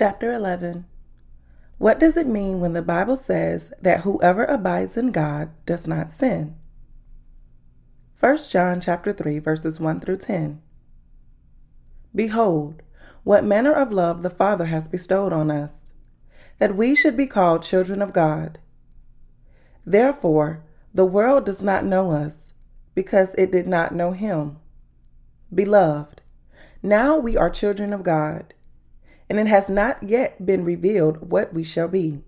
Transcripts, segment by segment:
Chapter 11 What does it mean when the Bible says that whoever abides in God does not sin? 1 John chapter 3 verses 1 through 10 Behold, what manner of love the Father has bestowed on us, that we should be called children of God. Therefore, the world does not know us, because it did not know him. Beloved, now we are children of God and it has not yet been revealed what we shall be.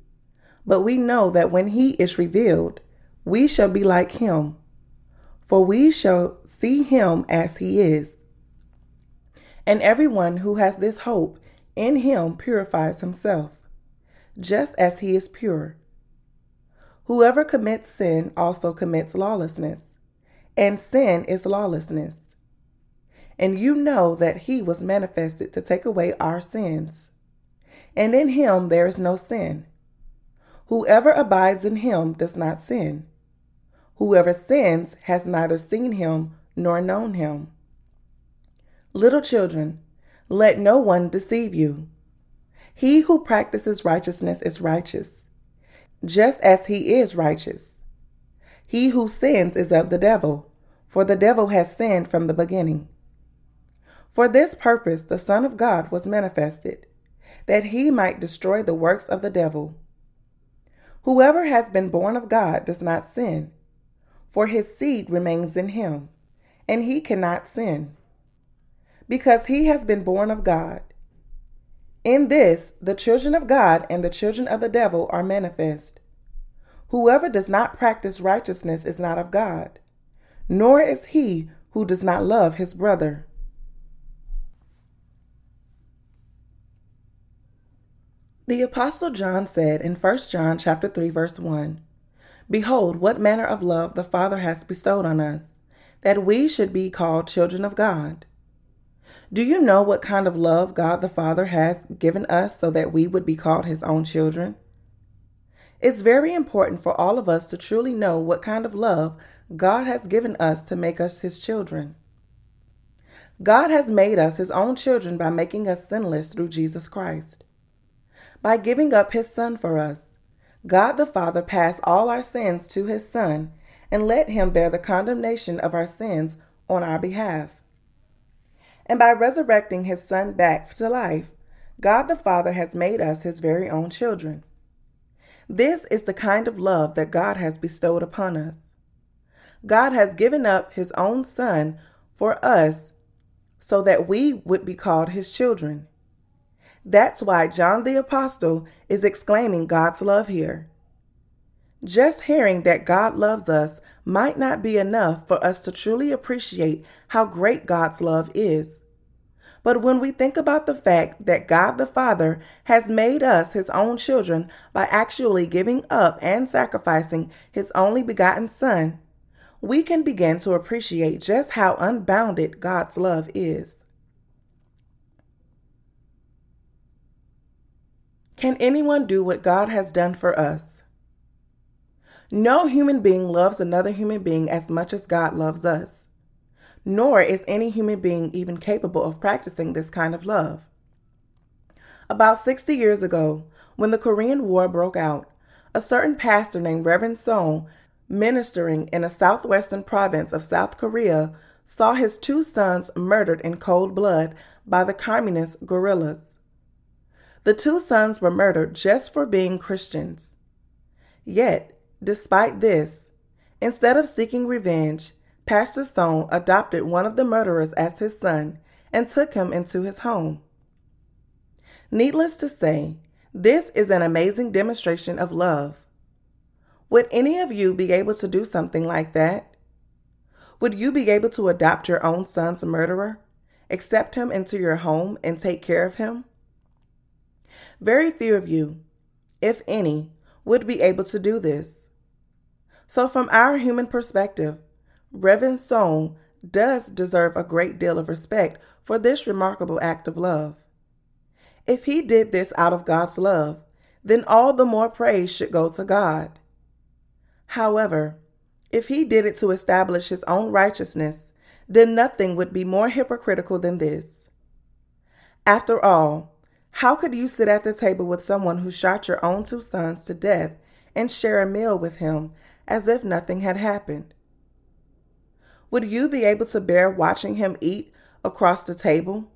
But we know that when he is revealed, we shall be like him, for we shall see him as he is. And everyone who has this hope in him purifies himself, just as he is pure. Whoever commits sin also commits lawlessness, and sin is lawlessness and you know that he was manifested to take away our sins. And in him there is no sin. Whoever abides in him does not sin. Whoever sins has neither seen him nor known him. Little children, let no one deceive you. He who practices righteousness is righteous, just as he is righteous. He who sins is of the devil, for the devil has sinned from the beginning. For this purpose the Son of God was manifested, that he might destroy the works of the devil. Whoever has been born of God does not sin, for his seed remains in him, and he cannot sin, because he has been born of God. In this, the children of God and the children of the devil are manifest. Whoever does not practice righteousness is not of God, nor is he who does not love his brother. The apostle John said in 1 John chapter 3 verse 1, Behold what manner of love the Father has bestowed on us, that we should be called children of God. Do you know what kind of love God the Father has given us so that we would be called his own children? It's very important for all of us to truly know what kind of love God has given us to make us his children. God has made us his own children by making us sinless through Jesus Christ by giving up his Son for us. God the Father passed all our sins to his Son and let him bear the condemnation of our sins on our behalf. And by resurrecting his Son back to life, God the Father has made us his very own children. This is the kind of love that God has bestowed upon us. God has given up his own Son for us so that we would be called his children. That's why John the Apostle is exclaiming God's love here. Just hearing that God loves us might not be enough for us to truly appreciate how great God's love is. But when we think about the fact that God the Father has made us his own children by actually giving up and sacrificing his only begotten Son, we can begin to appreciate just how unbounded God's love is. Can anyone do what God has done for us? No human being loves another human being as much as God loves us, nor is any human being even capable of practicing this kind of love. About 60 years ago, when the Korean War broke out, a certain pastor named Reverend Song, ministering in a southwestern province of South Korea, saw his two sons murdered in cold blood by the communist guerrillas. The two sons were murdered just for being Christians. Yet, despite this, instead of seeking revenge, Pastor Song adopted one of the murderers as his son and took him into his home. Needless to say, this is an amazing demonstration of love. Would any of you be able to do something like that? Would you be able to adopt your own son's murderer, accept him into your home, and take care of him? Very few of you, if any, would be able to do this. So, from our human perspective, Reverend Song does deserve a great deal of respect for this remarkable act of love. If he did this out of God's love, then all the more praise should go to God. However, if he did it to establish his own righteousness, then nothing would be more hypocritical than this. After all, How could you sit at the table with someone who shot your own two sons to death and share a meal with him as if nothing had happened? Would you be able to bear watching him eat across the table?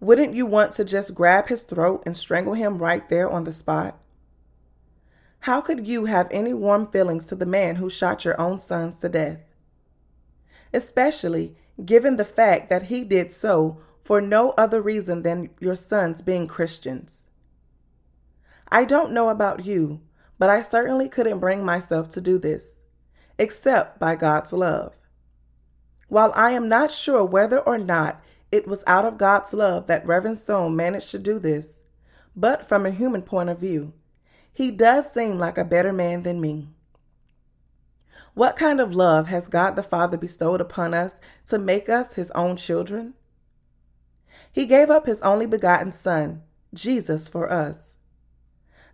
Wouldn't you want to just grab his throat and strangle him right there on the spot? How could you have any warm feelings to the man who shot your own sons to death? Especially given the fact that he did so for no other reason than your sons being Christians. I don't know about you, but I certainly couldn't bring myself to do this, except by God's love. While I am not sure whether or not it was out of God's love that Reverend Sohn managed to do this, but from a human point of view, he does seem like a better man than me. What kind of love has God the Father bestowed upon us to make us his own children? He gave up his only begotten Son, Jesus, for us.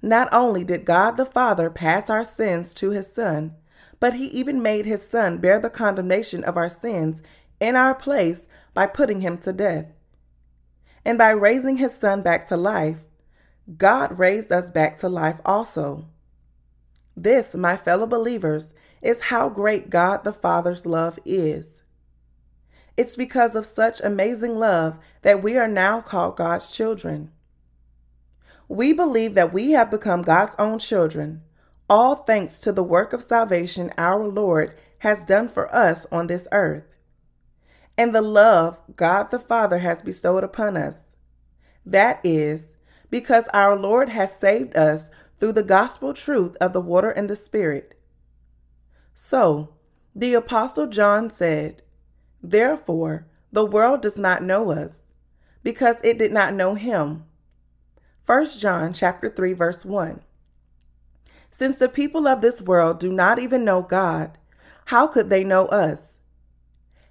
Not only did God the Father pass our sins to his Son, but he even made his Son bear the condemnation of our sins in our place by putting him to death. And by raising his Son back to life, God raised us back to life also. This, my fellow believers, is how great God the Father's love is. It's because of such amazing love that we are now called God's children. We believe that we have become God's own children, all thanks to the work of salvation our Lord has done for us on this earth, and the love God the Father has bestowed upon us. That is, because our Lord has saved us through the gospel truth of the water and the Spirit. So, the Apostle John said, Therefore, the world does not know us, because it did not know him. 1 John chapter 3 verse 1. Since the people of this world do not even know God, how could they know us?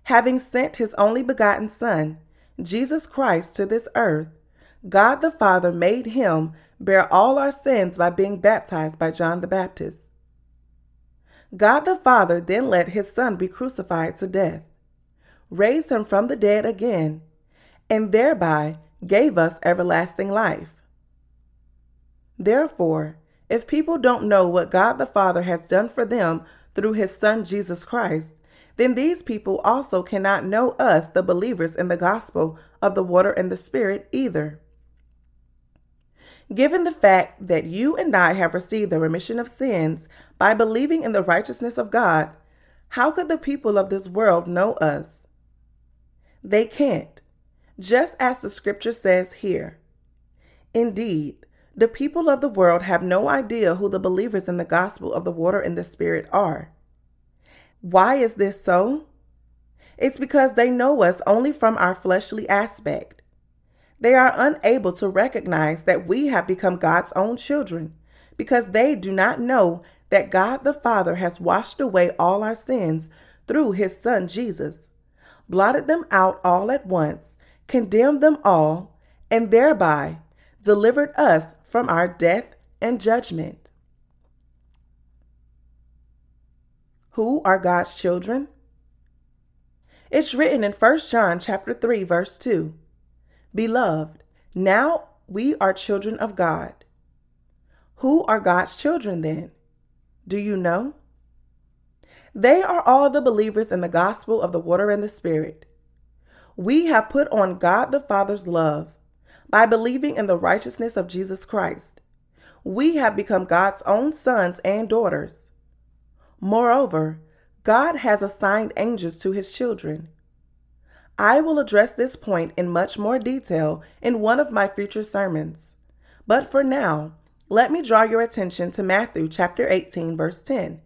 Having sent his only begotten Son, Jesus Christ, to this earth, God the Father made him bear all our sins by being baptized by John the Baptist. God the Father then let his Son be crucified to death raised him from the dead again, and thereby gave us everlasting life. Therefore, if people don't know what God the Father has done for them through his Son Jesus Christ, then these people also cannot know us, the believers in the gospel of the water and the Spirit, either. Given the fact that you and I have received the remission of sins by believing in the righteousness of God, how could the people of this world know us? They can't, just as the scripture says here. Indeed, the people of the world have no idea who the believers in the gospel of the water and the Spirit are. Why is this so? It's because they know us only from our fleshly aspect. They are unable to recognize that we have become God's own children because they do not know that God the Father has washed away all our sins through his Son Jesus blotted them out all at once, condemned them all, and thereby delivered us from our death and judgment. Who are God's children? It's written in 1 John chapter 3 verse 2. Beloved, now we are children of God. Who are God's children then? Do you know? They are all the believers in the gospel of the water and the Spirit. We have put on God the Father's love by believing in the righteousness of Jesus Christ. We have become God's own sons and daughters. Moreover, God has assigned angels to his children. I will address this point in much more detail in one of my future sermons. But for now, let me draw your attention to Matthew chapter 18 verse 10.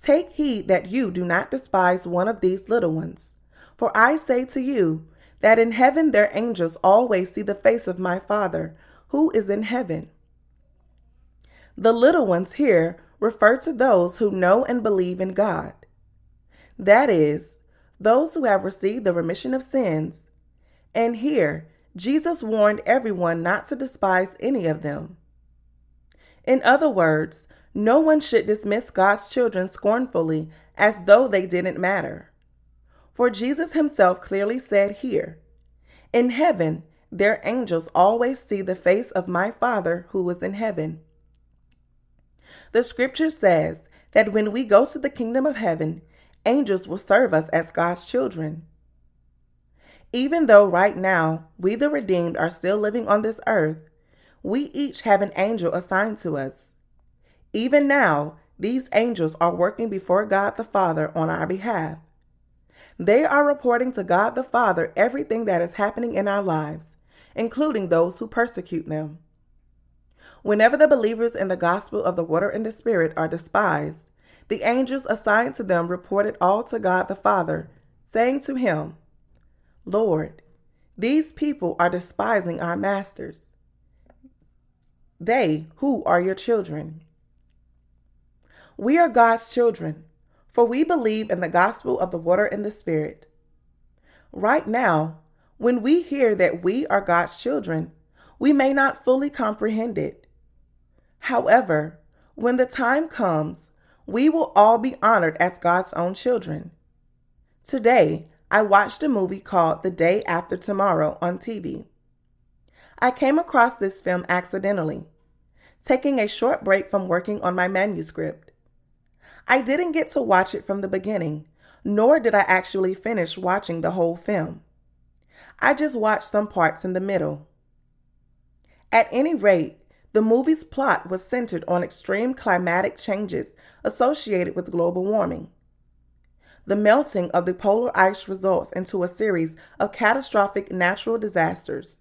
Take heed that you do not despise one of these little ones. For I say to you that in heaven their angels always see the face of my Father who is in heaven. The little ones here refer to those who know and believe in God. That is, those who have received the remission of sins. And here, Jesus warned everyone not to despise any of them. In other words, no one should dismiss God's children scornfully as though they didn't matter. For Jesus himself clearly said here, In heaven, their angels always see the face of my Father who is in heaven. The scripture says that when we go to the kingdom of heaven, angels will serve us as God's children. Even though right now we, the redeemed, are still living on this earth, we each have an angel assigned to us. Even now, these angels are working before God the Father on our behalf. They are reporting to God the Father everything that is happening in our lives, including those who persecute them. Whenever the believers in the gospel of the water and the Spirit are despised, the angels assigned to them report it all to God the Father, saying to him, Lord, these people are despising our masters. They who are your children. We are God's children, for we believe in the gospel of the water and the Spirit. Right now, when we hear that we are God's children, we may not fully comprehend it. However, when the time comes, we will all be honored as God's own children. Today, I watched a movie called The Day After Tomorrow on TV. I came across this film accidentally, taking a short break from working on my manuscript. I didn't get to watch it from the beginning, nor did I actually finish watching the whole film. I just watched some parts in the middle. At any rate, the movie's plot was centered on extreme climatic changes associated with global warming. The melting of the polar ice results into a series of catastrophic natural disasters,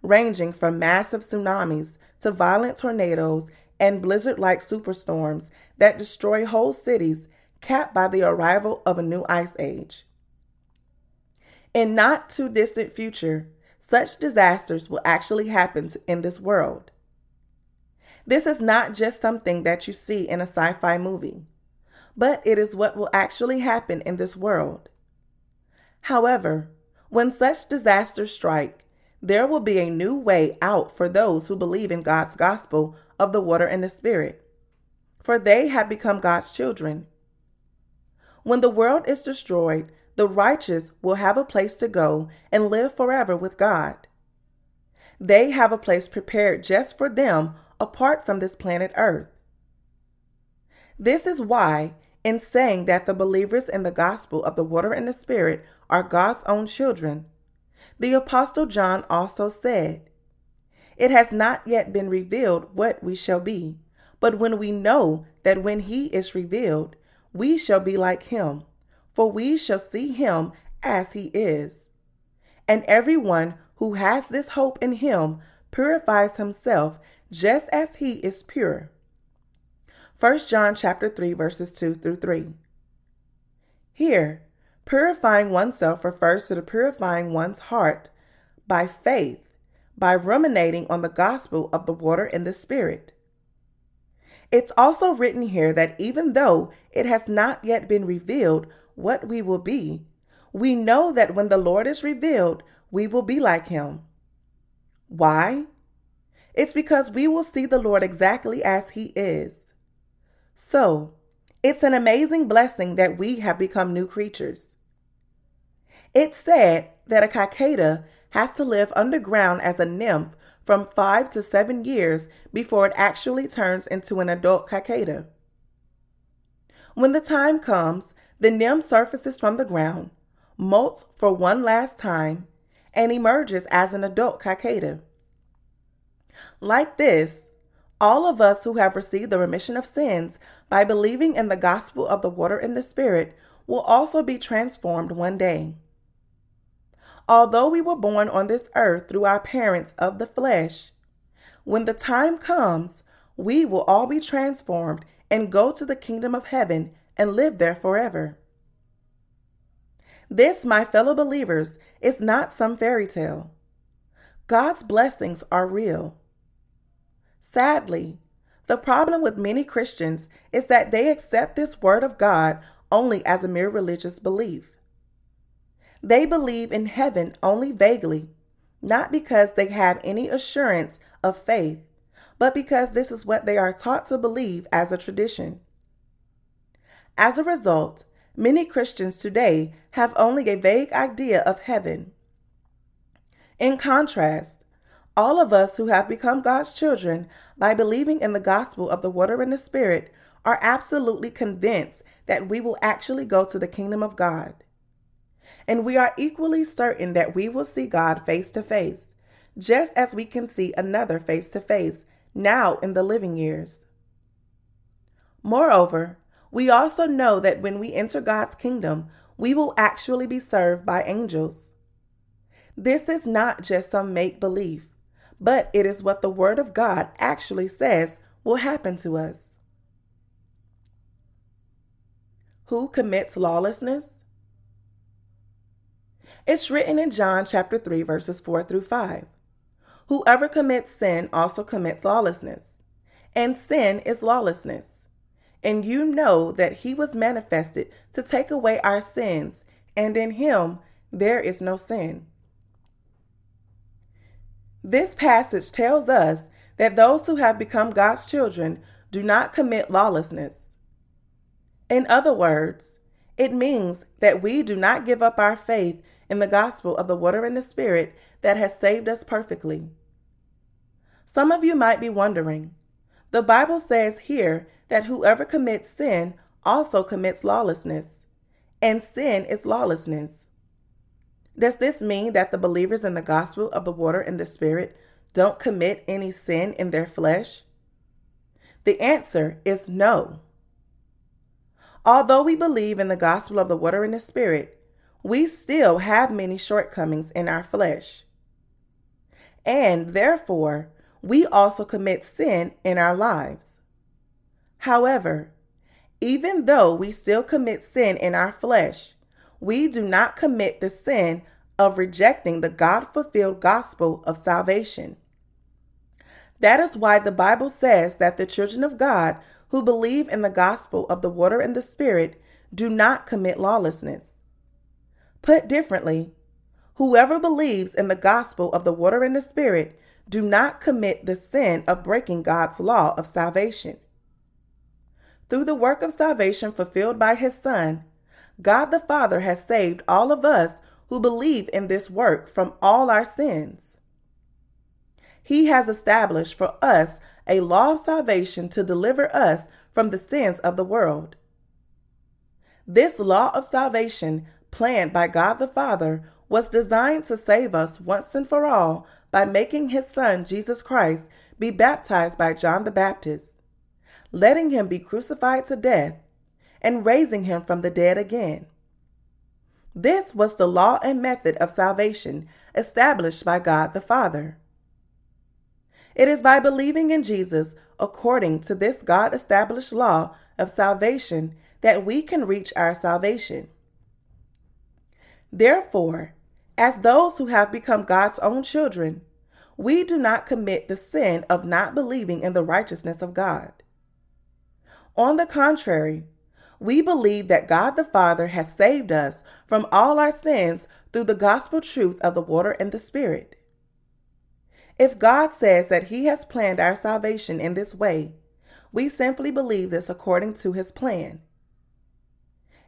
ranging from massive tsunamis to violent tornadoes and blizzard like superstorms that destroy whole cities, capped by the arrival of a new ice age. In not too distant future, such disasters will actually happen in this world. This is not just something that you see in a sci fi movie, but it is what will actually happen in this world. However, when such disasters strike, there will be a new way out for those who believe in God's gospel of the water and the Spirit, for they have become God's children. When the world is destroyed, the righteous will have a place to go and live forever with God. They have a place prepared just for them apart from this planet Earth. This is why, in saying that the believers in the gospel of the water and the Spirit are God's own children, the Apostle John also said, It has not yet been revealed what we shall be, but when we know that when he is revealed, we shall be like him, for we shall see him as he is. And everyone who has this hope in him purifies himself just as he is pure. 1 John chapter 3 verses 2 through 3. Here, purifying oneself refers to the purifying one's heart by faith, by ruminating on the gospel of the water and the spirit. It's also written here that even though it has not yet been revealed what we will be, we know that when the Lord is revealed, we will be like him. Why? It's because we will see the Lord exactly as He is. So, it's an amazing blessing that we have become new creatures. It's said that a cicada has to live underground as a nymph from five to seven years before it actually turns into an adult cicada. When the time comes, the nymph surfaces from the ground, molts for one last time, and emerges as an adult cicada. Like this, all of us who have received the remission of sins by believing in the gospel of the water and the Spirit will also be transformed one day. Although we were born on this earth through our parents of the flesh, when the time comes, we will all be transformed and go to the kingdom of heaven and live there forever. This, my fellow believers, is not some fairy tale. God's blessings are real. Sadly, the problem with many Christians is that they accept this word of God only as a mere religious belief. They believe in heaven only vaguely, not because they have any assurance of faith, but because this is what they are taught to believe as a tradition. As a result, many Christians today have only a vague idea of heaven. In contrast, all of us who have become God's children by believing in the gospel of the water and the Spirit are absolutely convinced that we will actually go to the kingdom of God. And we are equally certain that we will see God face to face, just as we can see another face to face now in the living years. Moreover, we also know that when we enter God's kingdom, we will actually be served by angels. This is not just some make believe, but it is what the Word of God actually says will happen to us. Who commits lawlessness? It's written in John chapter 3 verses 4 through 5. Whoever commits sin also commits lawlessness, and sin is lawlessness. And you know that he was manifested to take away our sins, and in him there is no sin. This passage tells us that those who have become God's children do not commit lawlessness. In other words, it means that we do not give up our faith in the gospel of the water and the Spirit that has saved us perfectly. Some of you might be wondering the Bible says here that whoever commits sin also commits lawlessness, and sin is lawlessness. Does this mean that the believers in the gospel of the water and the Spirit don't commit any sin in their flesh? The answer is no. Although we believe in the gospel of the water and the Spirit, we still have many shortcomings in our flesh. And therefore, we also commit sin in our lives. However, even though we still commit sin in our flesh, we do not commit the sin of rejecting the God fulfilled gospel of salvation. That is why the Bible says that the children of God who believe in the gospel of the water and the Spirit do not commit lawlessness. Put differently, whoever believes in the gospel of the water and the Spirit do not commit the sin of breaking God's law of salvation. Through the work of salvation fulfilled by his Son, God the Father has saved all of us who believe in this work from all our sins. He has established for us a law of salvation to deliver us from the sins of the world. This law of salvation, planned by God the Father, was designed to save us once and for all by making his Son, Jesus Christ, be baptized by John the Baptist letting him be crucified to death, and raising him from the dead again. This was the law and method of salvation established by God the Father. It is by believing in Jesus according to this God established law of salvation that we can reach our salvation. Therefore, as those who have become God's own children, we do not commit the sin of not believing in the righteousness of God. On the contrary, we believe that God the Father has saved us from all our sins through the gospel truth of the water and the Spirit. If God says that He has planned our salvation in this way, we simply believe this according to His plan.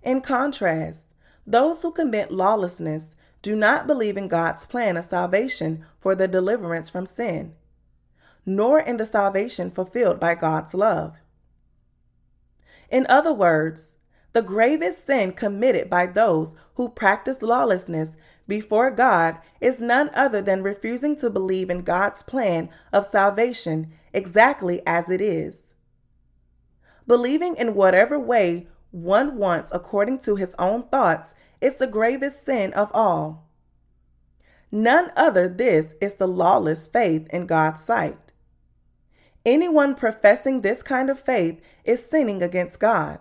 In contrast, those who commit lawlessness do not believe in God's plan of salvation for the deliverance from sin, nor in the salvation fulfilled by God's love. In other words, the gravest sin committed by those who practice lawlessness before God is none other than refusing to believe in God's plan of salvation exactly as it is. Believing in whatever way one wants according to his own thoughts is the gravest sin of all. None other this is the lawless faith in God's sight. Anyone professing this kind of faith is sinning against God.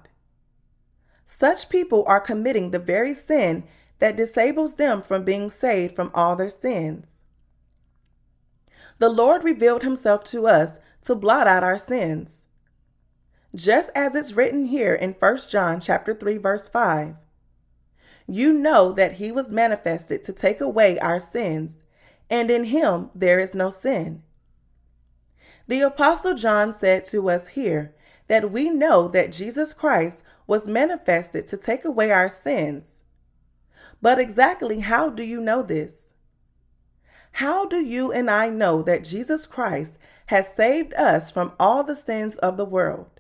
Such people are committing the very sin that disables them from being saved from all their sins. The Lord revealed himself to us to blot out our sins. Just as it's written here in 1 John chapter 3 verse 5. You know that he was manifested to take away our sins, and in him there is no sin. The Apostle John said to us here that we know that Jesus Christ was manifested to take away our sins. But exactly how do you know this? How do you and I know that Jesus Christ has saved us from all the sins of the world?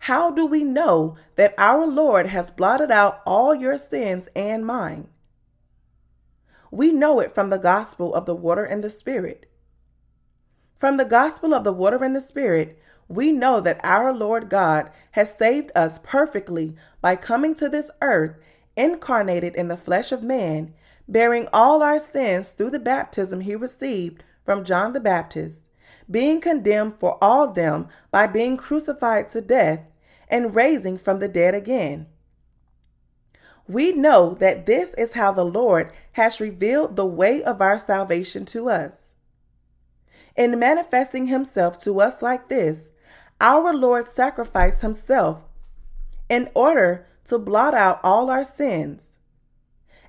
How do we know that our Lord has blotted out all your sins and mine? We know it from the gospel of the water and the Spirit. From the gospel of the water and the Spirit, we know that our Lord God has saved us perfectly by coming to this earth, incarnated in the flesh of man, bearing all our sins through the baptism he received from John the Baptist, being condemned for all them by being crucified to death, and raising from the dead again. We know that this is how the Lord has revealed the way of our salvation to us. In manifesting himself to us like this, our Lord sacrificed himself in order to blot out all our sins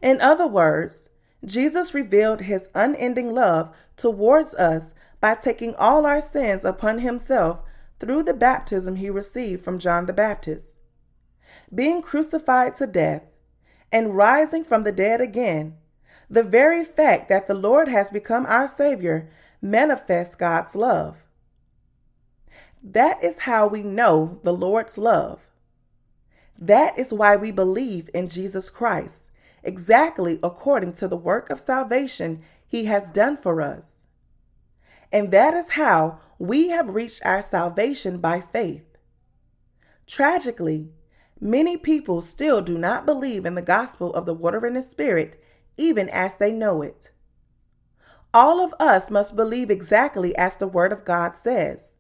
in other words, Jesus revealed his unending love towards us by taking all our sins upon himself through the baptism he received from John the Baptist. Being crucified to death and rising from the dead again, the very fact that the Lord has become our Savior manifests God's love. That is how we know the Lord's love. That is why we believe in Jesus Christ exactly according to the work of salvation he has done for us. And that is how we have reached our salvation by faith. Tragically, many people still do not believe in the gospel of the water and the spirit, even as they know it. All of us must believe exactly as the Word of God says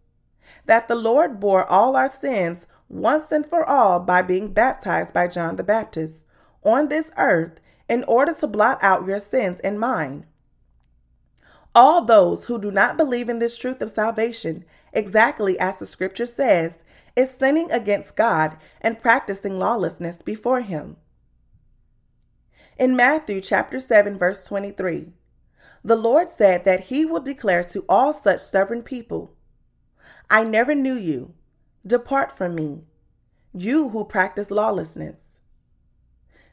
that the Lord bore all our sins once and for all by being baptized by John the Baptist on this earth in order to blot out your sins and mine. All those who do not believe in this truth of salvation, exactly as the scripture says, is sinning against God and practicing lawlessness before Him. In Matthew chapter 7 verse 23, the Lord said that he will declare to all such stubborn people, I never knew you. Depart from me, you who practice lawlessness.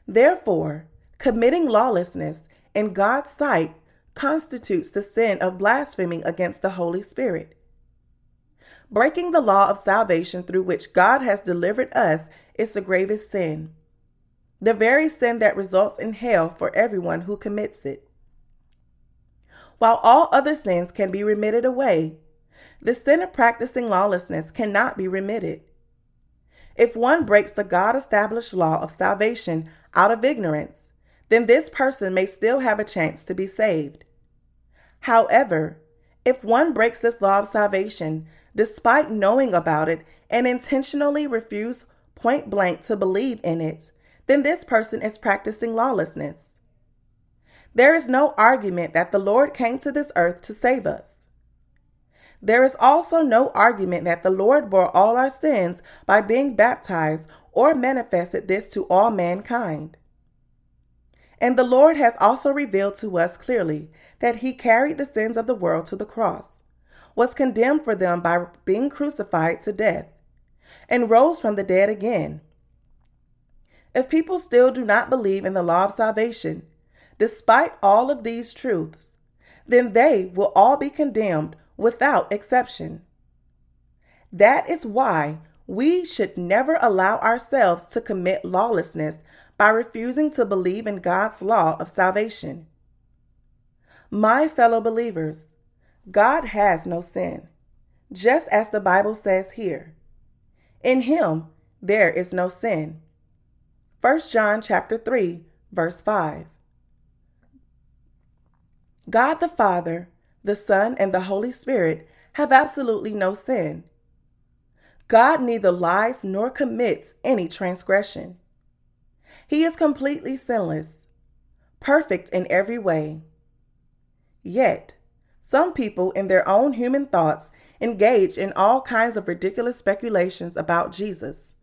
Therefore, committing lawlessness in God's sight constitutes the sin of blaspheming against the Holy Spirit. Breaking the law of salvation through which God has delivered us is the gravest sin, the very sin that results in hell for everyone who commits it. While all other sins can be remitted away, the sin of practicing lawlessness cannot be remitted. If one breaks the God established law of salvation out of ignorance, then this person may still have a chance to be saved. However, if one breaks this law of salvation despite knowing about it and intentionally refuse point blank to believe in it, then this person is practicing lawlessness. There is no argument that the Lord came to this earth to save us. There is also no argument that the Lord bore all our sins by being baptized or manifested this to all mankind. And the Lord has also revealed to us clearly that he carried the sins of the world to the cross, was condemned for them by being crucified to death, and rose from the dead again. If people still do not believe in the law of salvation, despite all of these truths, then they will all be condemned without exception. That is why we should never allow ourselves to commit lawlessness by refusing to believe in God's law of salvation. My fellow believers, God has no sin, just as the Bible says here. In him there is no sin. 1 John chapter 3 verse 5. God the Father the Son, and the Holy Spirit have absolutely no sin. God neither lies nor commits any transgression. He is completely sinless, perfect in every way. Yet, some people, in their own human thoughts, engage in all kinds of ridiculous speculations about Jesus,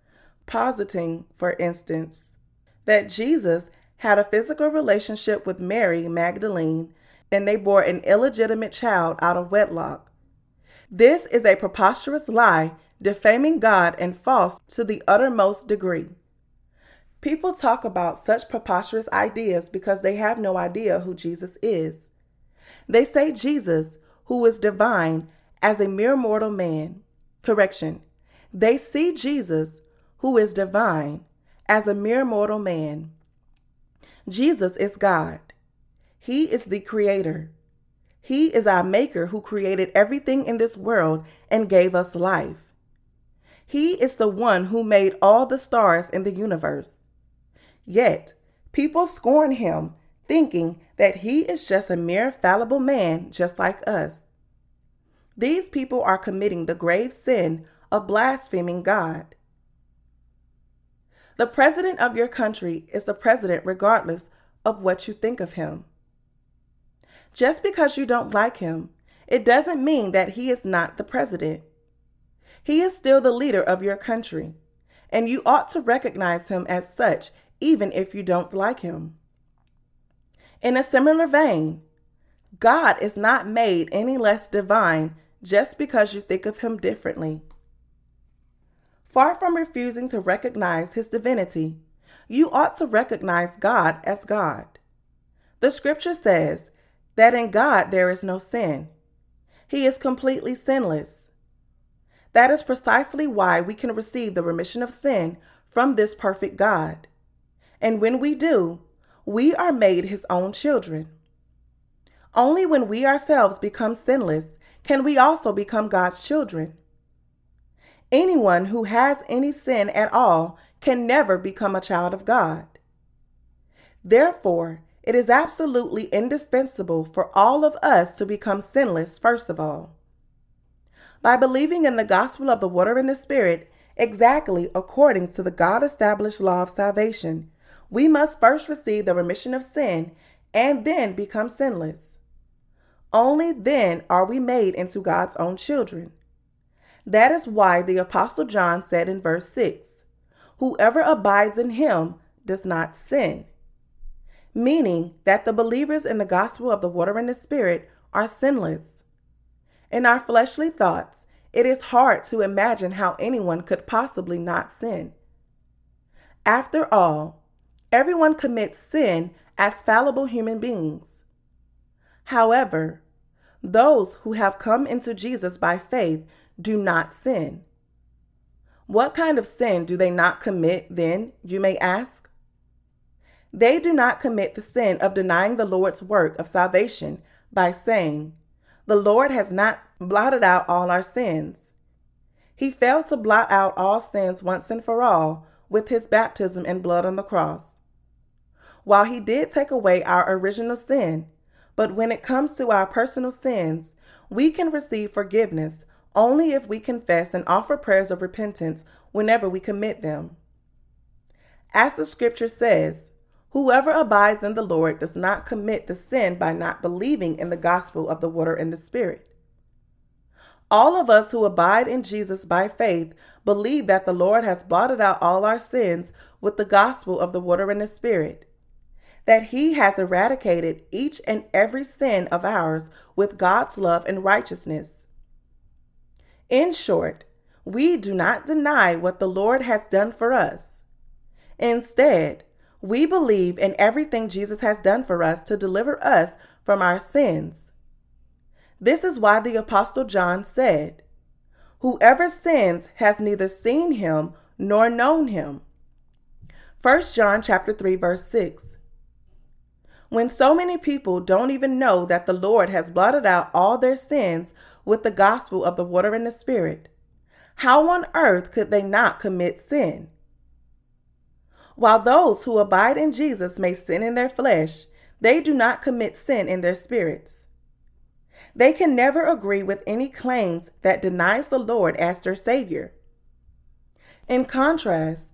positing, for instance, that Jesus had a physical relationship with Mary Magdalene and they bore an illegitimate child out of wedlock. This is a preposterous lie, defaming God and false to the uttermost degree. People talk about such preposterous ideas because they have no idea who Jesus is. They say Jesus, who is divine, as a mere mortal man. Correction. They see Jesus, who is divine, as a mere mortal man. Jesus is God. He is the creator. He is our maker who created everything in this world and gave us life. He is the one who made all the stars in the universe. Yet, people scorn him, thinking that he is just a mere fallible man just like us. These people are committing the grave sin of blaspheming God. The president of your country is the president regardless of what you think of him. Just because you don't like him, it doesn't mean that he is not the president. He is still the leader of your country, and you ought to recognize him as such even if you don't like him. In a similar vein, God is not made any less divine just because you think of him differently. Far from refusing to recognize his divinity, you ought to recognize God as God. The scripture says that in God there is no sin. He is completely sinless. That is precisely why we can receive the remission of sin from this perfect God. And when we do, we are made his own children. Only when we ourselves become sinless can we also become God's children. Anyone who has any sin at all can never become a child of God. Therefore, it is absolutely indispensable for all of us to become sinless, first of all. By believing in the gospel of the water and the Spirit, exactly according to the God established law of salvation, we must first receive the remission of sin and then become sinless. Only then are we made into God's own children. That is why the Apostle John said in verse 6 Whoever abides in him does not sin meaning that the believers in the gospel of the water and the spirit are sinless. In our fleshly thoughts, it is hard to imagine how anyone could possibly not sin. After all, everyone commits sin as fallible human beings. However, those who have come into Jesus by faith do not sin. What kind of sin do they not commit then, you may ask? They do not commit the sin of denying the Lord's work of salvation by saying, The Lord has not blotted out all our sins. He failed to blot out all sins once and for all with his baptism and blood on the cross. While he did take away our original sin, but when it comes to our personal sins, we can receive forgiveness only if we confess and offer prayers of repentance whenever we commit them. As the scripture says, Whoever abides in the Lord does not commit the sin by not believing in the gospel of the water and the Spirit. All of us who abide in Jesus by faith believe that the Lord has blotted out all our sins with the gospel of the water and the Spirit, that He has eradicated each and every sin of ours with God's love and righteousness. In short, we do not deny what the Lord has done for us. Instead, we believe in everything Jesus has done for us to deliver us from our sins. This is why the Apostle John said, Whoever sins has neither seen him nor known him. 1 John chapter 3 verse 6. When so many people don't even know that the Lord has blotted out all their sins with the gospel of the water and the spirit, how on earth could they not commit sin? While those who abide in Jesus may sin in their flesh, they do not commit sin in their spirits. They can never agree with any claims that denies the Lord as their Savior. In contrast,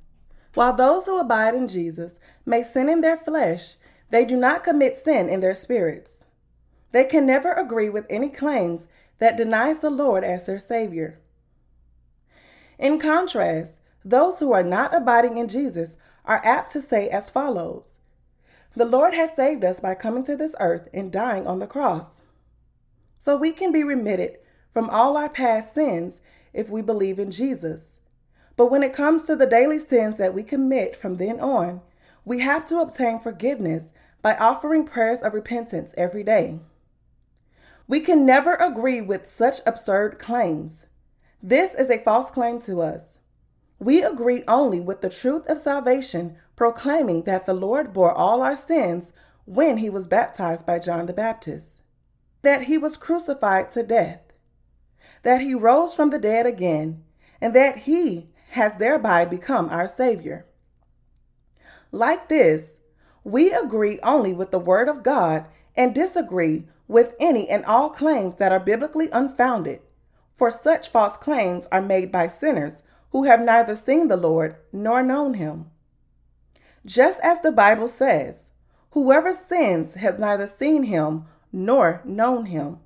while those who abide in Jesus may sin in their flesh, they do not commit sin in their spirits. They can never agree with any claims that denies the Lord as their Savior. In contrast, those who are not abiding in Jesus are apt to say as follows The Lord has saved us by coming to this earth and dying on the cross. So we can be remitted from all our past sins if we believe in Jesus. But when it comes to the daily sins that we commit from then on, we have to obtain forgiveness by offering prayers of repentance every day. We can never agree with such absurd claims. This is a false claim to us. We agree only with the truth of salvation, proclaiming that the Lord bore all our sins when he was baptized by John the Baptist, that he was crucified to death, that he rose from the dead again, and that he has thereby become our Savior. Like this, we agree only with the Word of God and disagree with any and all claims that are biblically unfounded, for such false claims are made by sinners who have neither seen the Lord nor known him. Just as the Bible says, whoever sins has neither seen him nor known him.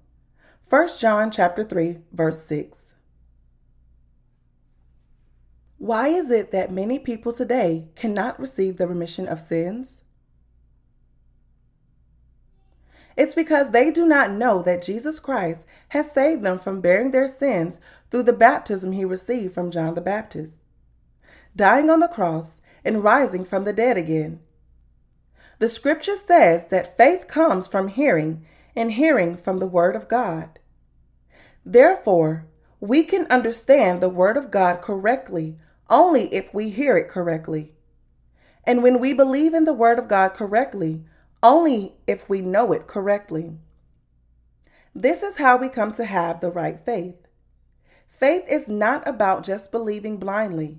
1 John chapter 3 verse 6. Why is it that many people today cannot receive the remission of sins? It's because they do not know that Jesus Christ has saved them from bearing their sins through the baptism he received from John the Baptist, dying on the cross and rising from the dead again. The scripture says that faith comes from hearing, and hearing from the Word of God. Therefore, we can understand the Word of God correctly only if we hear it correctly. And when we believe in the Word of God correctly, only if we know it correctly. This is how we come to have the right faith. Faith is not about just believing blindly,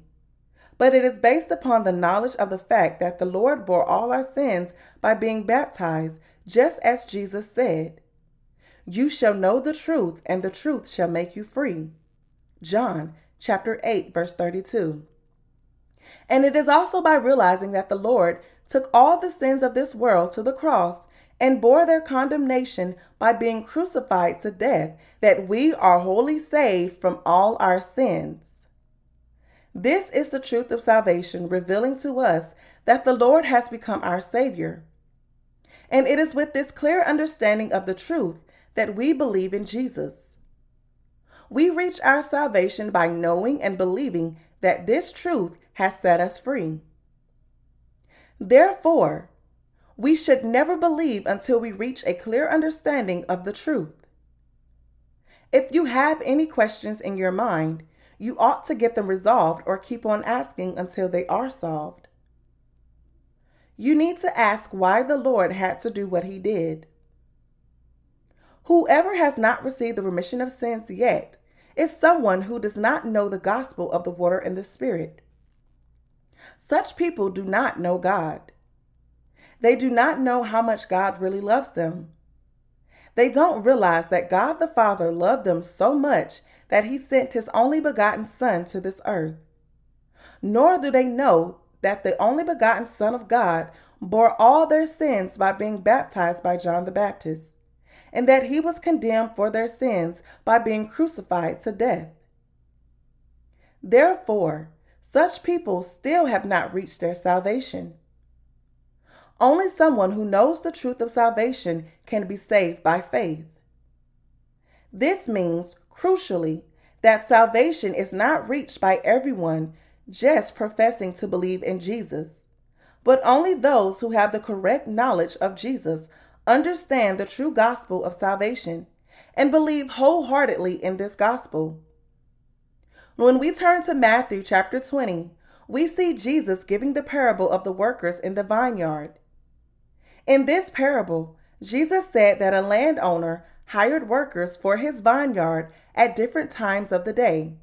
but it is based upon the knowledge of the fact that the Lord bore all our sins by being baptized, just as Jesus said, You shall know the truth, and the truth shall make you free. John chapter 8, verse 32. And it is also by realizing that the Lord took all the sins of this world to the cross and bore their condemnation by being crucified to death, that we are wholly saved from all our sins. This is the truth of salvation, revealing to us that the Lord has become our Savior. And it is with this clear understanding of the truth that we believe in Jesus. We reach our salvation by knowing and believing that this truth has set us free. Therefore, we should never believe until we reach a clear understanding of the truth. If you have any questions in your mind, you ought to get them resolved or keep on asking until they are solved. You need to ask why the Lord had to do what he did. Whoever has not received the remission of sins yet is someone who does not know the gospel of the water and the Spirit. Such people do not know God. They do not know how much God really loves them. They don't realize that God the Father loved them so much that he sent his only begotten Son to this earth. Nor do they know that the only begotten Son of God bore all their sins by being baptized by John the Baptist, and that he was condemned for their sins by being crucified to death. Therefore, such people still have not reached their salvation. Only someone who knows the truth of salvation can be saved by faith. This means, crucially, that salvation is not reached by everyone just professing to believe in Jesus, but only those who have the correct knowledge of Jesus understand the true gospel of salvation and believe wholeheartedly in this gospel. When we turn to Matthew chapter 20, we see Jesus giving the parable of the workers in the vineyard. In this parable, Jesus said that a landowner hired workers for his vineyard at different times of the day.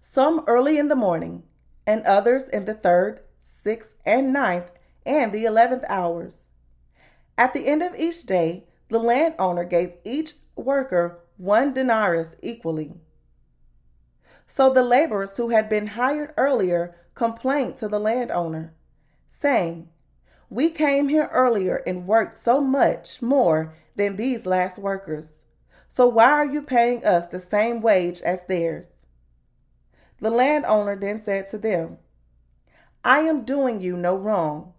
Some early in the morning, and others in the third, sixth, and ninth, and the eleventh hours. At the end of each day, the landowner gave each worker one denarius equally. So the laborers who had been hired earlier complained to the landowner, saying, We came here earlier and worked so much more than these last workers. So why are you paying us the same wage as theirs? The landowner then said to them, I am doing you no wrong.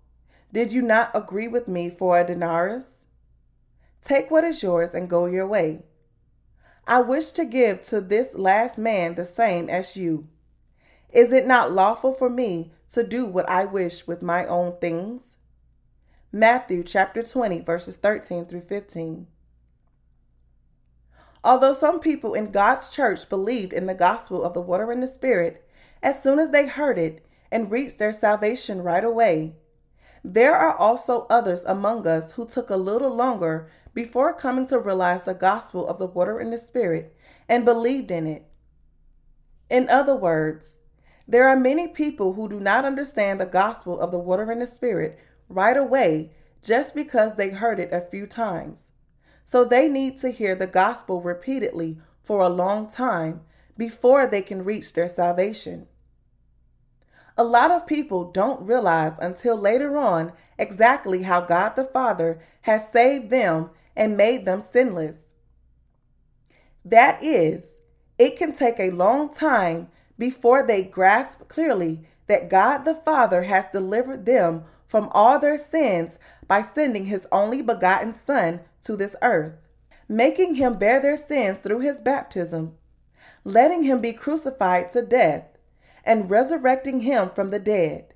Did you not agree with me for a denarius? Take what is yours and go your way. I wish to give to this last man the same as you. Is it not lawful for me to do what I wish with my own things? Matthew chapter 20, verses 13 through 15. Although some people in God's church believed in the gospel of the water and the Spirit as soon as they heard it and reached their salvation right away, there are also others among us who took a little longer before coming to realize the gospel of the water and the Spirit and believed in it. In other words, there are many people who do not understand the gospel of the water and the Spirit right away just because they heard it a few times. So they need to hear the gospel repeatedly for a long time before they can reach their salvation. A lot of people don't realize until later on exactly how God the Father has saved them and made them sinless. That is, it can take a long time before they grasp clearly that God the Father has delivered them from all their sins by sending his only begotten Son to this earth, making him bear their sins through his baptism, letting him be crucified to death, and resurrecting him from the dead.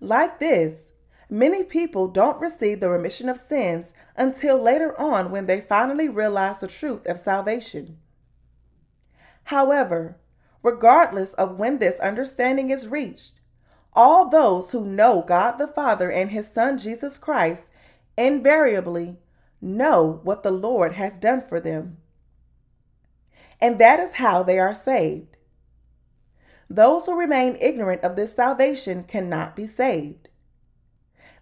Like this, many people don't receive the remission of sins until later on when they finally realize the truth of salvation. However, regardless of when this understanding is reached. All those who know God the Father and His Son Jesus Christ invariably know what the Lord has done for them. And that is how they are saved. Those who remain ignorant of this salvation cannot be saved.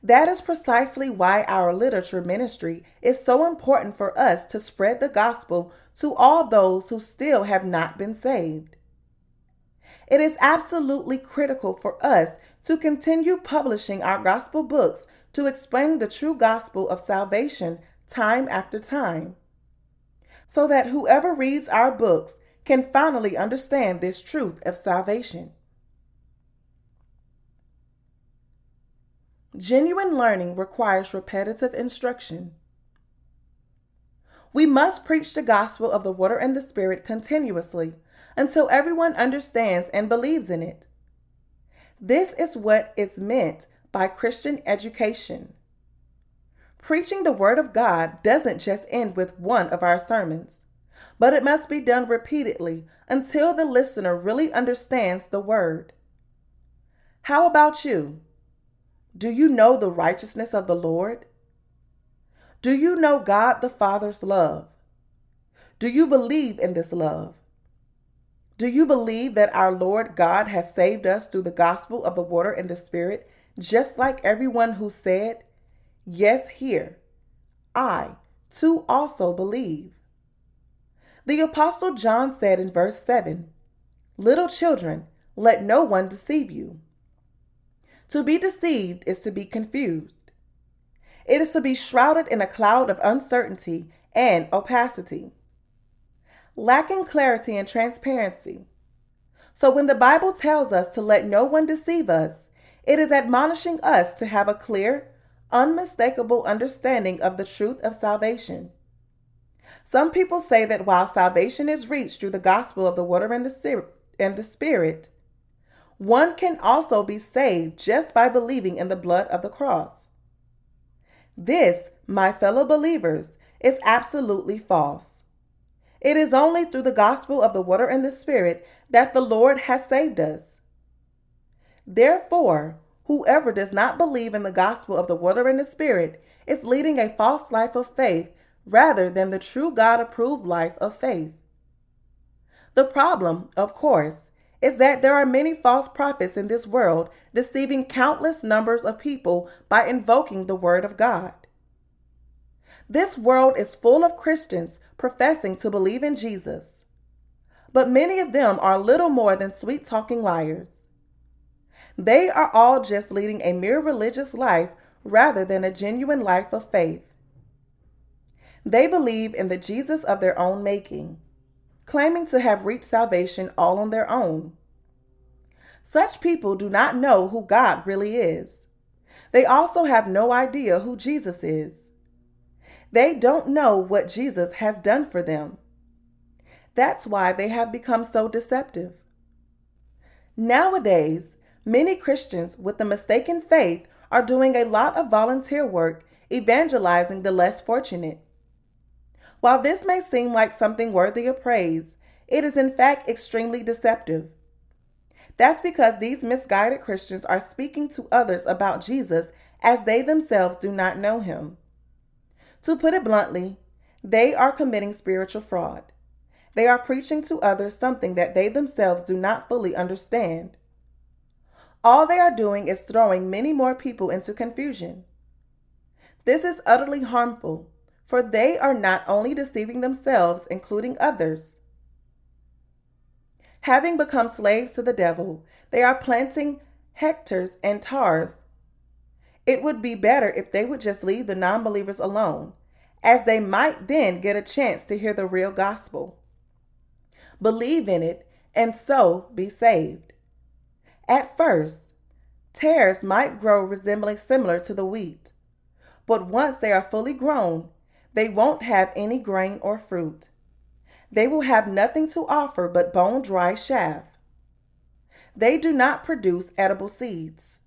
That is precisely why our literature ministry is so important for us to spread the gospel to all those who still have not been saved. It is absolutely critical for us to continue publishing our gospel books to explain the true gospel of salvation time after time, so that whoever reads our books can finally understand this truth of salvation. Genuine learning requires repetitive instruction. We must preach the gospel of the water and the Spirit continuously until everyone understands and believes in it. This is what is meant by Christian education. Preaching the Word of God doesn't just end with one of our sermons, but it must be done repeatedly until the listener really understands the Word. How about you? Do you know the righteousness of the Lord? Do you know God the Father's love? Do you believe in this love? Do you believe that our Lord God has saved us through the gospel of the water and the Spirit, just like everyone who said, Yes, here, I too also believe? The Apostle John said in verse 7 Little children, let no one deceive you. To be deceived is to be confused. It is to be shrouded in a cloud of uncertainty and opacity lacking clarity and transparency. So when the Bible tells us to let no one deceive us, it is admonishing us to have a clear, unmistakable understanding of the truth of salvation. Some people say that while salvation is reached through the gospel of the water and the, Spirit, one can also be saved just by believing in the blood of the cross. This, my fellow believers, is absolutely false. It is only through the gospel of the water and the Spirit that the Lord has saved us. Therefore, whoever does not believe in the gospel of the water and the Spirit is leading a false life of faith rather than the true God approved life of faith. The problem, of course, is that there are many false prophets in this world deceiving countless numbers of people by invoking the Word of God. This world is full of Christians professing to believe in Jesus, but many of them are little more than sweet talking liars. They are all just leading a mere religious life rather than a genuine life of faith. They believe in the Jesus of their own making, claiming to have reached salvation all on their own. Such people do not know who God really is. They also have no idea who Jesus is. They don't know what Jesus has done for them. That's why they have become so deceptive. Nowadays, many Christians with a mistaken faith are doing a lot of volunteer work evangelizing the less fortunate. While this may seem like something worthy of praise, it is in fact extremely deceptive. That's because these misguided Christians are speaking to others about Jesus as they themselves do not know him. To put it bluntly, they are committing spiritual fraud. They are preaching to others something that they themselves do not fully understand. All they are doing is throwing many more people into confusion. This is utterly harmful, for they are not only deceiving themselves, including others. Having become slaves to the devil, they are planting hectares and tares. It would be better if they would just leave the non believers alone, as they might then get a chance to hear the real gospel. Believe in it, and so be saved. At first, tares might grow resembling similar to the wheat, but once they are fully grown, they won't have any grain or fruit. They will have nothing to offer but bone dry chaff. They do not produce edible seeds.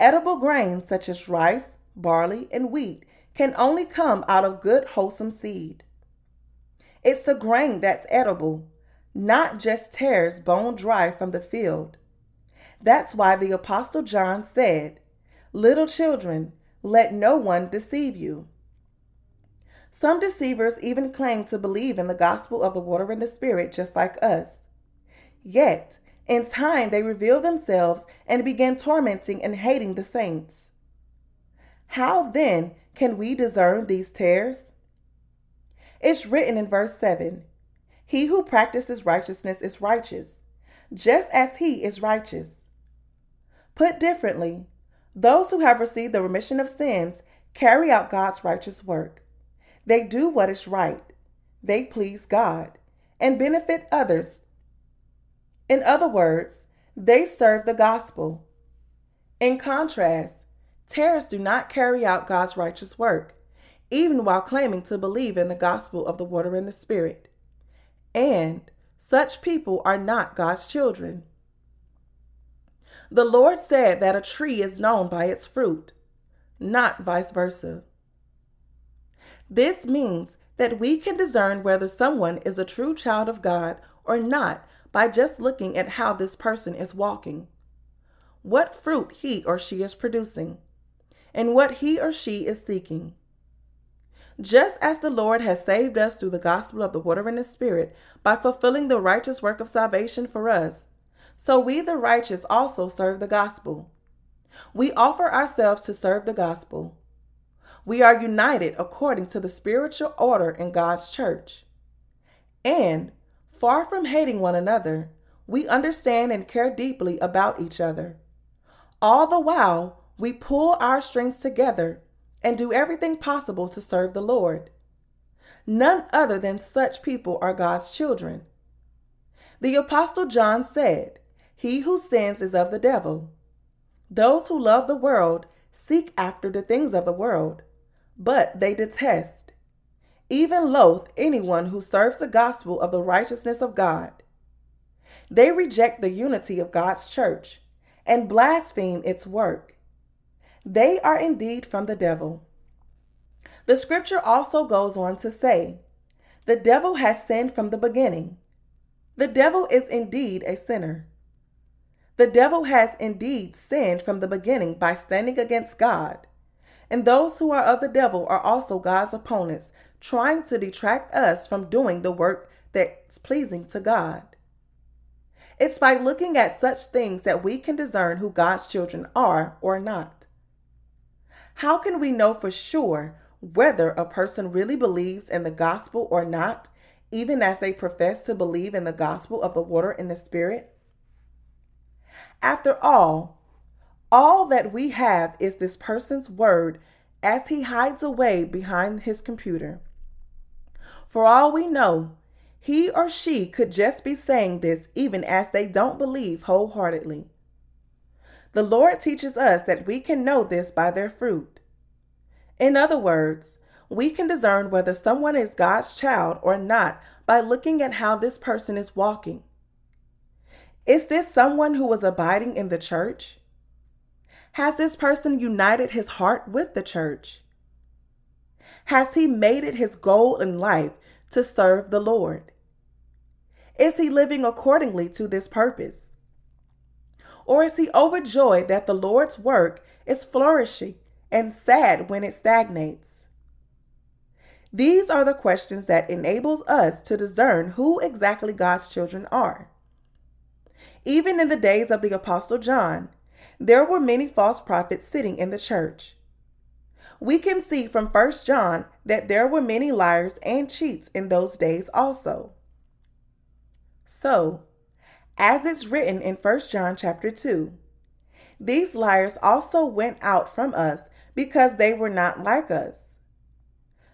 Edible grains such as rice, barley, and wheat can only come out of good, wholesome seed. It's the grain that's edible, not just tares bone dry from the field. That's why the Apostle John said, Little children, let no one deceive you. Some deceivers even claim to believe in the gospel of the water and the spirit just like us. Yet, in time, they reveal themselves and begin tormenting and hating the saints. How then can we discern these tares? It's written in verse 7 He who practices righteousness is righteous, just as he is righteous. Put differently, those who have received the remission of sins carry out God's righteous work. They do what is right. They please God and benefit others. In other words, they serve the gospel. In contrast, tares do not carry out God's righteous work, even while claiming to believe in the gospel of the water and the spirit. And such people are not God's children. The Lord said that a tree is known by its fruit, not vice versa. This means that we can discern whether someone is a true child of God or not by just looking at how this person is walking, what fruit he or she is producing, and what he or she is seeking. Just as the Lord has saved us through the gospel of the water and the Spirit by fulfilling the righteous work of salvation for us, so we the righteous also serve the gospel. We offer ourselves to serve the gospel. We are united according to the spiritual order in God's church. And, far from hating one another, we understand and care deeply about each other. All the while, we pull our strings together and do everything possible to serve the Lord. None other than such people are God's children. The Apostle John said, He who sins is of the devil. Those who love the world seek after the things of the world but they detest, even loathe anyone who serves the gospel of the righteousness of God. They reject the unity of God's church and blaspheme its work. They are indeed from the devil. The scripture also goes on to say, The devil has sinned from the beginning. The devil is indeed a sinner. The devil has indeed sinned from the beginning by standing against God and those who are of the devil are also God's opponents, trying to detract us from doing the work that's pleasing to God. It's by looking at such things that we can discern who God's children are or not. How can we know for sure whether a person really believes in the gospel or not, even as they profess to believe in the gospel of the water and the spirit? After all, all that we have is this person's word as he hides away behind his computer. For all we know, he or she could just be saying this even as they don't believe wholeheartedly. The Lord teaches us that we can know this by their fruit. In other words, we can discern whether someone is God's child or not by looking at how this person is walking. Is this someone who was abiding in the church? Has this person united his heart with the church? Has he made it his goal in life to serve the Lord? Is he living accordingly to this purpose? Or is he overjoyed that the Lord's work is flourishing and sad when it stagnates? These are the questions that enables us to discern who exactly God's children are. Even in the days of the apostle John, there were many false prophets sitting in the church. We can see from 1 John that there were many liars and cheats in those days also. So, as it's written in 1 John chapter 2, these liars also went out from us because they were not like us.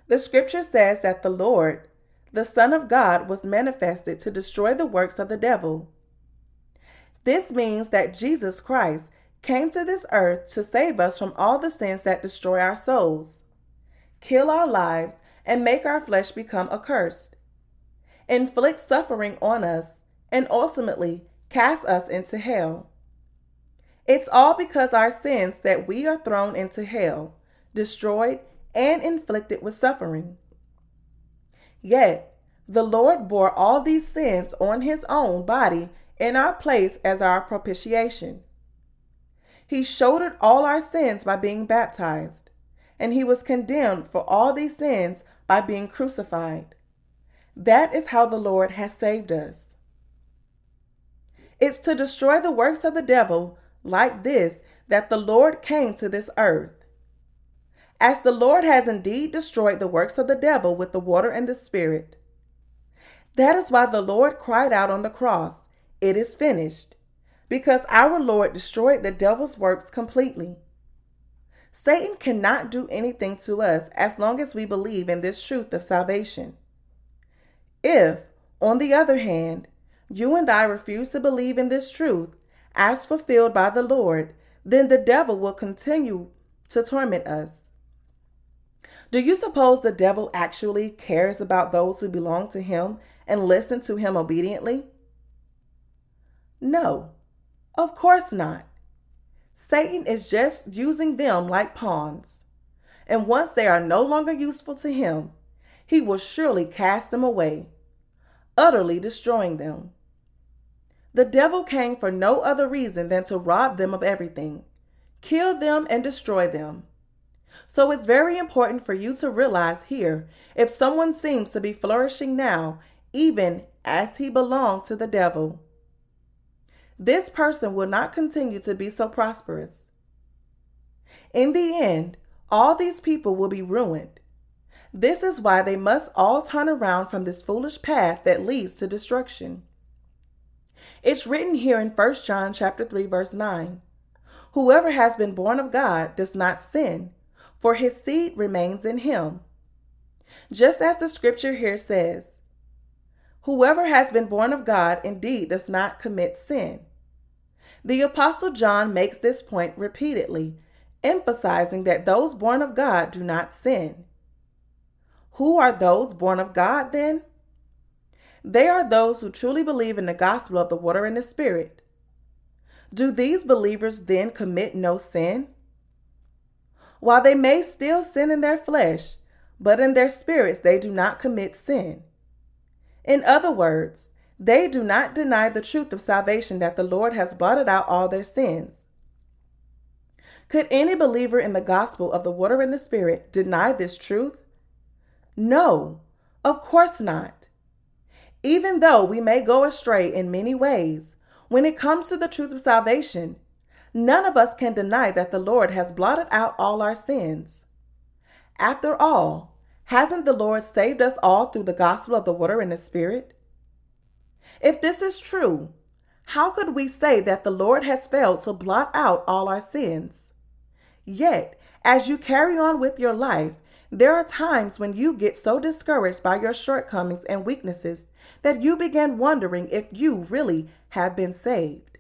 The scripture says that the Lord, the Son of God, was manifested to destroy the works of the devil. This means that Jesus Christ came to this earth to save us from all the sins that destroy our souls, kill our lives, and make our flesh become accursed inflict suffering on us, and ultimately cast us into hell. It's all because our sins that we are thrown into hell, destroyed, and inflicted with suffering. Yet, the Lord bore all these sins on his own body in our place as our propitiation. He shouldered all our sins by being baptized, and he was condemned for all these sins by being crucified. That is how the Lord has saved us. It's to destroy the works of the devil like this that the Lord came to this earth. As the Lord has indeed destroyed the works of the devil with the water and the Spirit. That is why the Lord cried out on the cross, It is finished, because our Lord destroyed the devil's works completely. Satan cannot do anything to us as long as we believe in this truth of salvation. If, on the other hand, you and I refuse to believe in this truth as fulfilled by the Lord, then the devil will continue to torment us. Do you suppose the devil actually cares about those who belong to him and listen to him obediently? No, of course not. Satan is just using them like pawns. And once they are no longer useful to him, he will surely cast them away, utterly destroying them. The devil came for no other reason than to rob them of everything, kill them, and destroy them. So it's very important for you to realize here if someone seems to be flourishing now, even as he belonged to the devil. This person will not continue to be so prosperous. In the end, all these people will be ruined this is why they must all turn around from this foolish path that leads to destruction. It's written here in 1 John chapter 3 verse 9. Whoever has been born of God does not sin, for his seed remains in him. Just as the scripture here says, whoever has been born of God indeed does not commit sin. The apostle John makes this point repeatedly, emphasizing that those born of God do not sin. Who are those born of God then? They are those who truly believe in the gospel of the water and the spirit. Do these believers then commit no sin? While they may still sin in their flesh, but in their spirits they do not commit sin. In other words, they do not deny the truth of salvation that the Lord has blotted out all their sins. Could any believer in the gospel of the water and the spirit deny this truth? No, of course not. Even though we may go astray in many ways, when it comes to the truth of salvation, none of us can deny that the Lord has blotted out all our sins. After all, hasn't the Lord saved us all through the gospel of the water and the Spirit? If this is true, how could we say that the Lord has failed to blot out all our sins? Yet, as you carry on with your life, there are times when you get so discouraged by your shortcomings and weaknesses that you begin wondering if you really have been saved.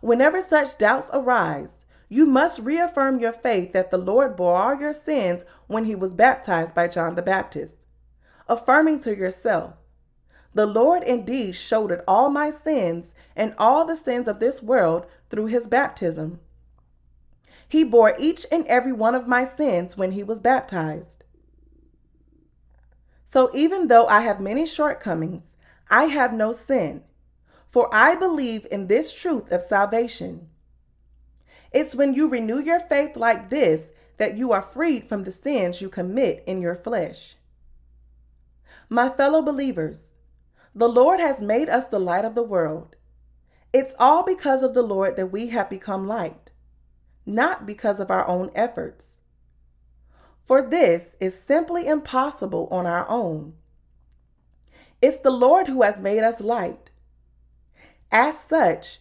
Whenever such doubts arise, you must reaffirm your faith that the Lord bore all your sins when he was baptized by John the Baptist, affirming to yourself, The Lord indeed shouldered all my sins and all the sins of this world through his baptism. He bore each and every one of my sins when he was baptized. So even though I have many shortcomings, I have no sin, for I believe in this truth of salvation. It's when you renew your faith like this that you are freed from the sins you commit in your flesh. My fellow believers, the Lord has made us the light of the world. It's all because of the Lord that we have become light, not because of our own efforts. For this is simply impossible on our own. It's the Lord who has made us light. As such,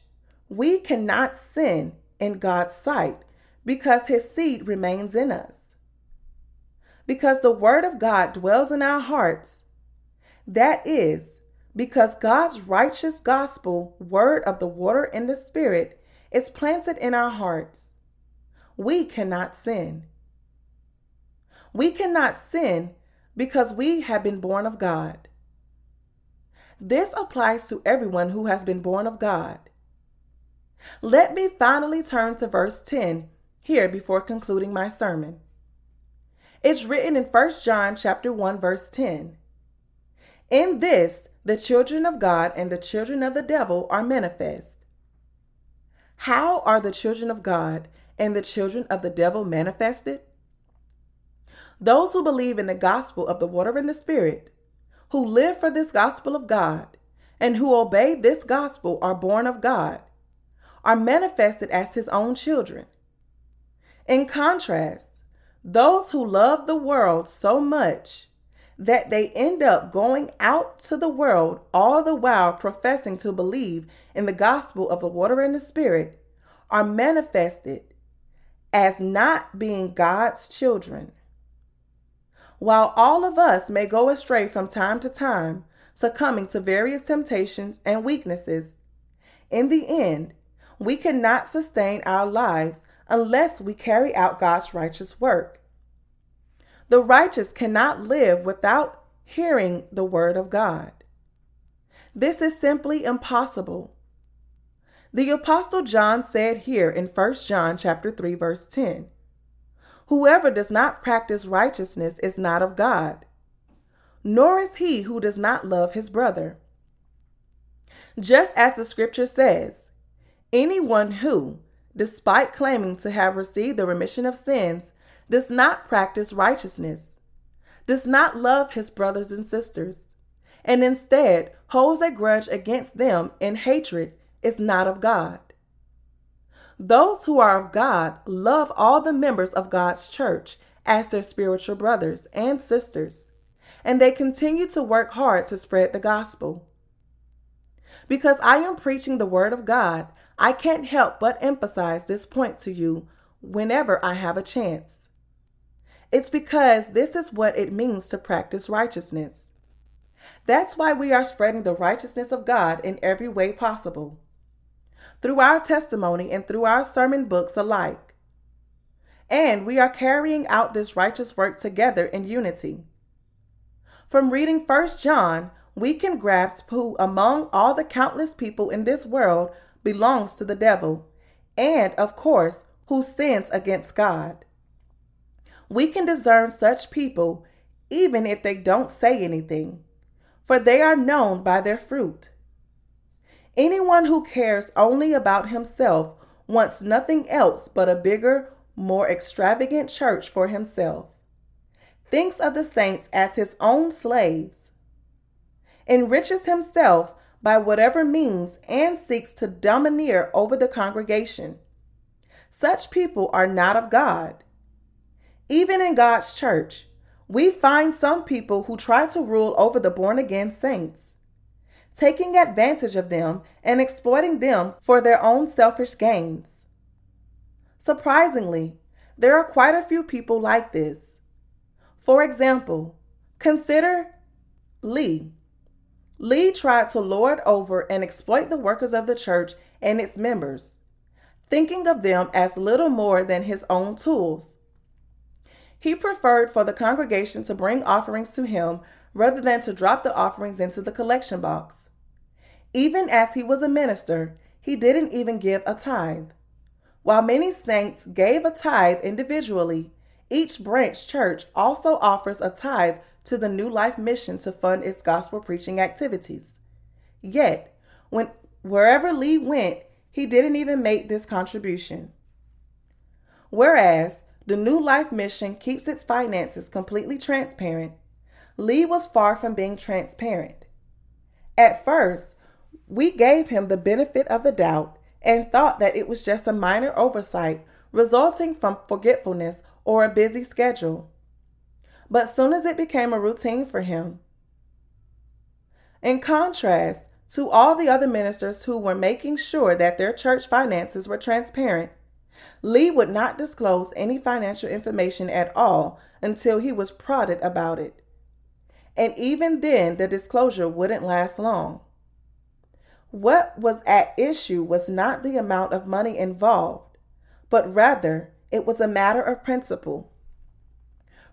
we cannot sin in God's sight because his seed remains in us. Because the word of God dwells in our hearts, that is, because God's righteous gospel, word of the water and the spirit, is planted in our hearts. We cannot sin. We cannot sin because we have been born of God. This applies to everyone who has been born of God. Let me finally turn to verse 10 here before concluding my sermon. It's written in 1 John chapter 1 verse 10. In this the children of God and the children of the devil are manifest. How are the children of God and the children of the devil manifested? Those who believe in the gospel of the water and the spirit, who live for this gospel of God, and who obey this gospel are born of God, are manifested as his own children. In contrast, those who love the world so much that they end up going out to the world all the while professing to believe in the gospel of the water and the spirit are manifested as not being God's children. While all of us may go astray from time to time, succumbing to various temptations and weaknesses, in the end, we cannot sustain our lives unless we carry out God's righteous work. The righteous cannot live without hearing the word of God. This is simply impossible. The apostle John said here in 1 John chapter 3 verse 10, Whoever does not practice righteousness is not of God, nor is he who does not love his brother. Just as the scripture says, anyone who, despite claiming to have received the remission of sins, does not practice righteousness, does not love his brothers and sisters, and instead holds a grudge against them in hatred, is not of God. Those who are of God love all the members of God's church as their spiritual brothers and sisters, and they continue to work hard to spread the gospel. Because I am preaching the word of God, I can't help but emphasize this point to you whenever I have a chance. It's because this is what it means to practice righteousness. That's why we are spreading the righteousness of God in every way possible, through our testimony and through our sermon books alike. And we are carrying out this righteous work together in unity. From reading 1 John, we can grasp who among all the countless people in this world belongs to the devil, and, of course, who sins against God. We can discern such people even if they don't say anything, for they are known by their fruit. Anyone who cares only about himself wants nothing else but a bigger, more extravagant church for himself, thinks of the saints as his own slaves, enriches himself by whatever means and seeks to domineer over the congregation. Such people are not of God. Even in God's church, we find some people who try to rule over the born again saints, taking advantage of them and exploiting them for their own selfish gains. Surprisingly, there are quite a few people like this. For example, consider Lee, Lee tried to lord over and exploit the workers of the church and its members, thinking of them as little more than his own tools. He preferred for the congregation to bring offerings to him rather than to drop the offerings into the collection box. Even as he was a minister, he didn't even give a tithe. While many saints gave a tithe individually, each branch church also offers a tithe to the New Life mission to fund its gospel preaching activities. Yet, when wherever Lee went, he didn't even make this contribution. Whereas the New Life mission keeps its finances completely transparent, Lee was far from being transparent. At first, we gave him the benefit of the doubt and thought that it was just a minor oversight resulting from forgetfulness or a busy schedule. But soon as it became a routine for him, in contrast to all the other ministers who were making sure that their church finances were transparent, Lee would not disclose any financial information at all until he was prodded about it. And even then, the disclosure wouldn't last long. What was at issue was not the amount of money involved, but rather it was a matter of principle.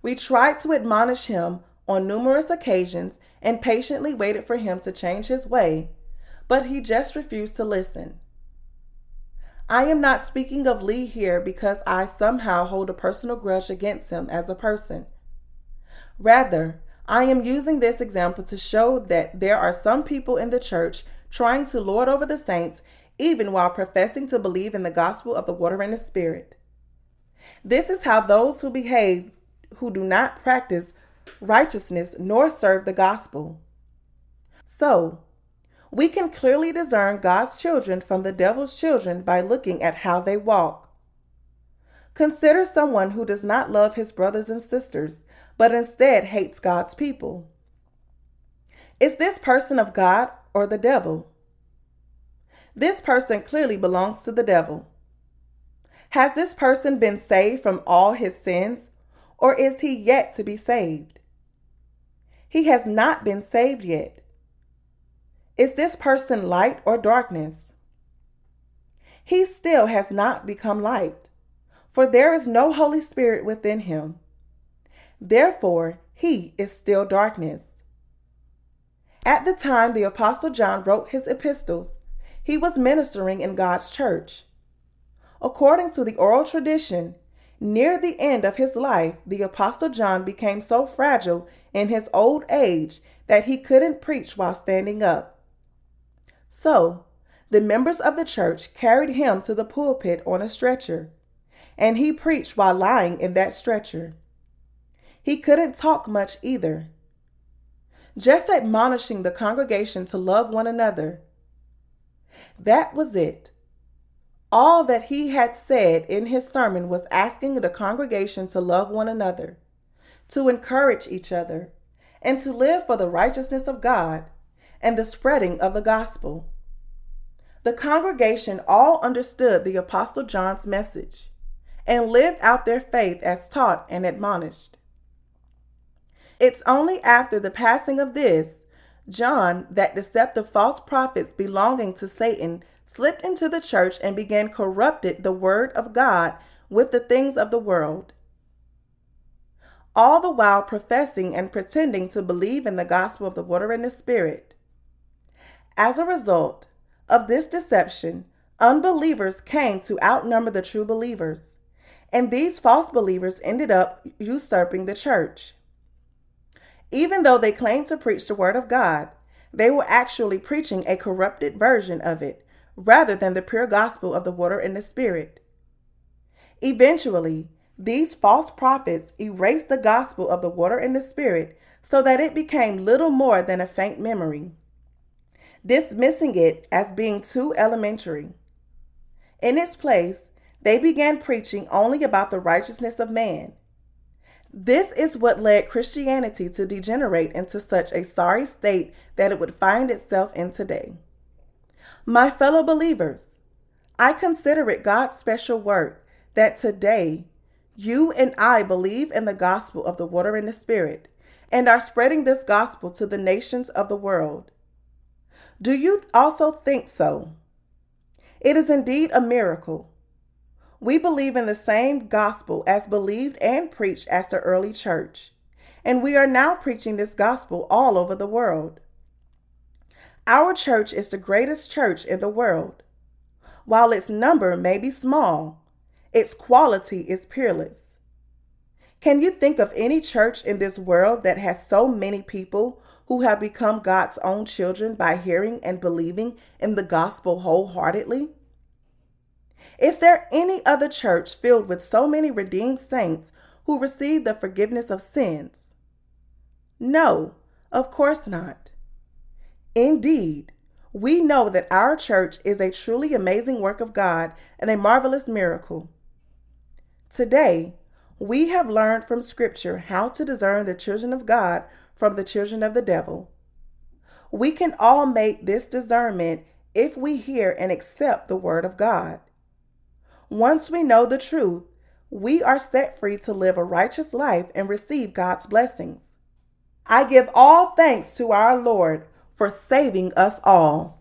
We tried to admonish him on numerous occasions and patiently waited for him to change his way, but he just refused to listen. I am not speaking of Lee here because I somehow hold a personal grudge against him as a person. Rather, I am using this example to show that there are some people in the church trying to lord over the saints, even while professing to believe in the gospel of the water and the spirit. This is how those who behave who do not practice righteousness nor serve the gospel. So, we can clearly discern God's children from the devil's children by looking at how they walk. Consider someone who does not love his brothers and sisters, but instead hates God's people. Is this person of God or the devil? This person clearly belongs to the devil. Has this person been saved from all his sins, or is he yet to be saved? He has not been saved yet. Is this person light or darkness? He still has not become light, for there is no Holy Spirit within him. Therefore, he is still darkness. At the time the Apostle John wrote his epistles, he was ministering in God's church. According to the oral tradition, near the end of his life, the Apostle John became so fragile in his old age that he couldn't preach while standing up. So, the members of the church carried him to the pulpit on a stretcher, and he preached while lying in that stretcher. He couldn't talk much either just admonishing the congregation to love one another. That was it. All that he had said in his sermon was asking the congregation to love one another, to encourage each other, and to live for the righteousness of God and the spreading of the gospel. The congregation all understood the Apostle John's message and lived out their faith as taught and admonished. It's only after the passing of this, John, that deceptive false prophets belonging to Satan slipped into the church and began corrupted the word of God with the things of the world. All the while professing and pretending to believe in the gospel of the water and the spirit. As a result of this deception, unbelievers came to outnumber the true believers, and these false believers ended up usurping the church. Even though they claimed to preach the Word of God, they were actually preaching a corrupted version of it rather than the pure gospel of the water and the Spirit. Eventually, these false prophets erased the gospel of the water and the Spirit so that it became little more than a faint memory, dismissing it as being too elementary. In its place, they began preaching only about the righteousness of man this is what led Christianity to degenerate into such a sorry state that it would find itself in today. My fellow believers, I consider it God's special work that today you and I believe in the gospel of the water and the spirit and are spreading this gospel to the nations of the world. Do you also think so? It is indeed a miracle we believe in the same gospel as believed and preached as the early church, and we are now preaching this gospel all over the world. Our church is the greatest church in the world. while its number may be small, its quality is peerless. Can you think of any church in this world that has so many people who have become God's own children by hearing and believing in the gospel wholeheartedly? Is there any other church filled with so many redeemed saints who receive the forgiveness of sins? No, of course not. Indeed, we know that our church is a truly amazing work of God and a marvelous miracle. Today, we have learned from Scripture how to discern the children of God from the children of the devil. We can all make this discernment if we hear and accept the Word of God. Once we know the truth, we are set free to live a righteous life and receive God's blessings. I give all thanks to our Lord for saving us all.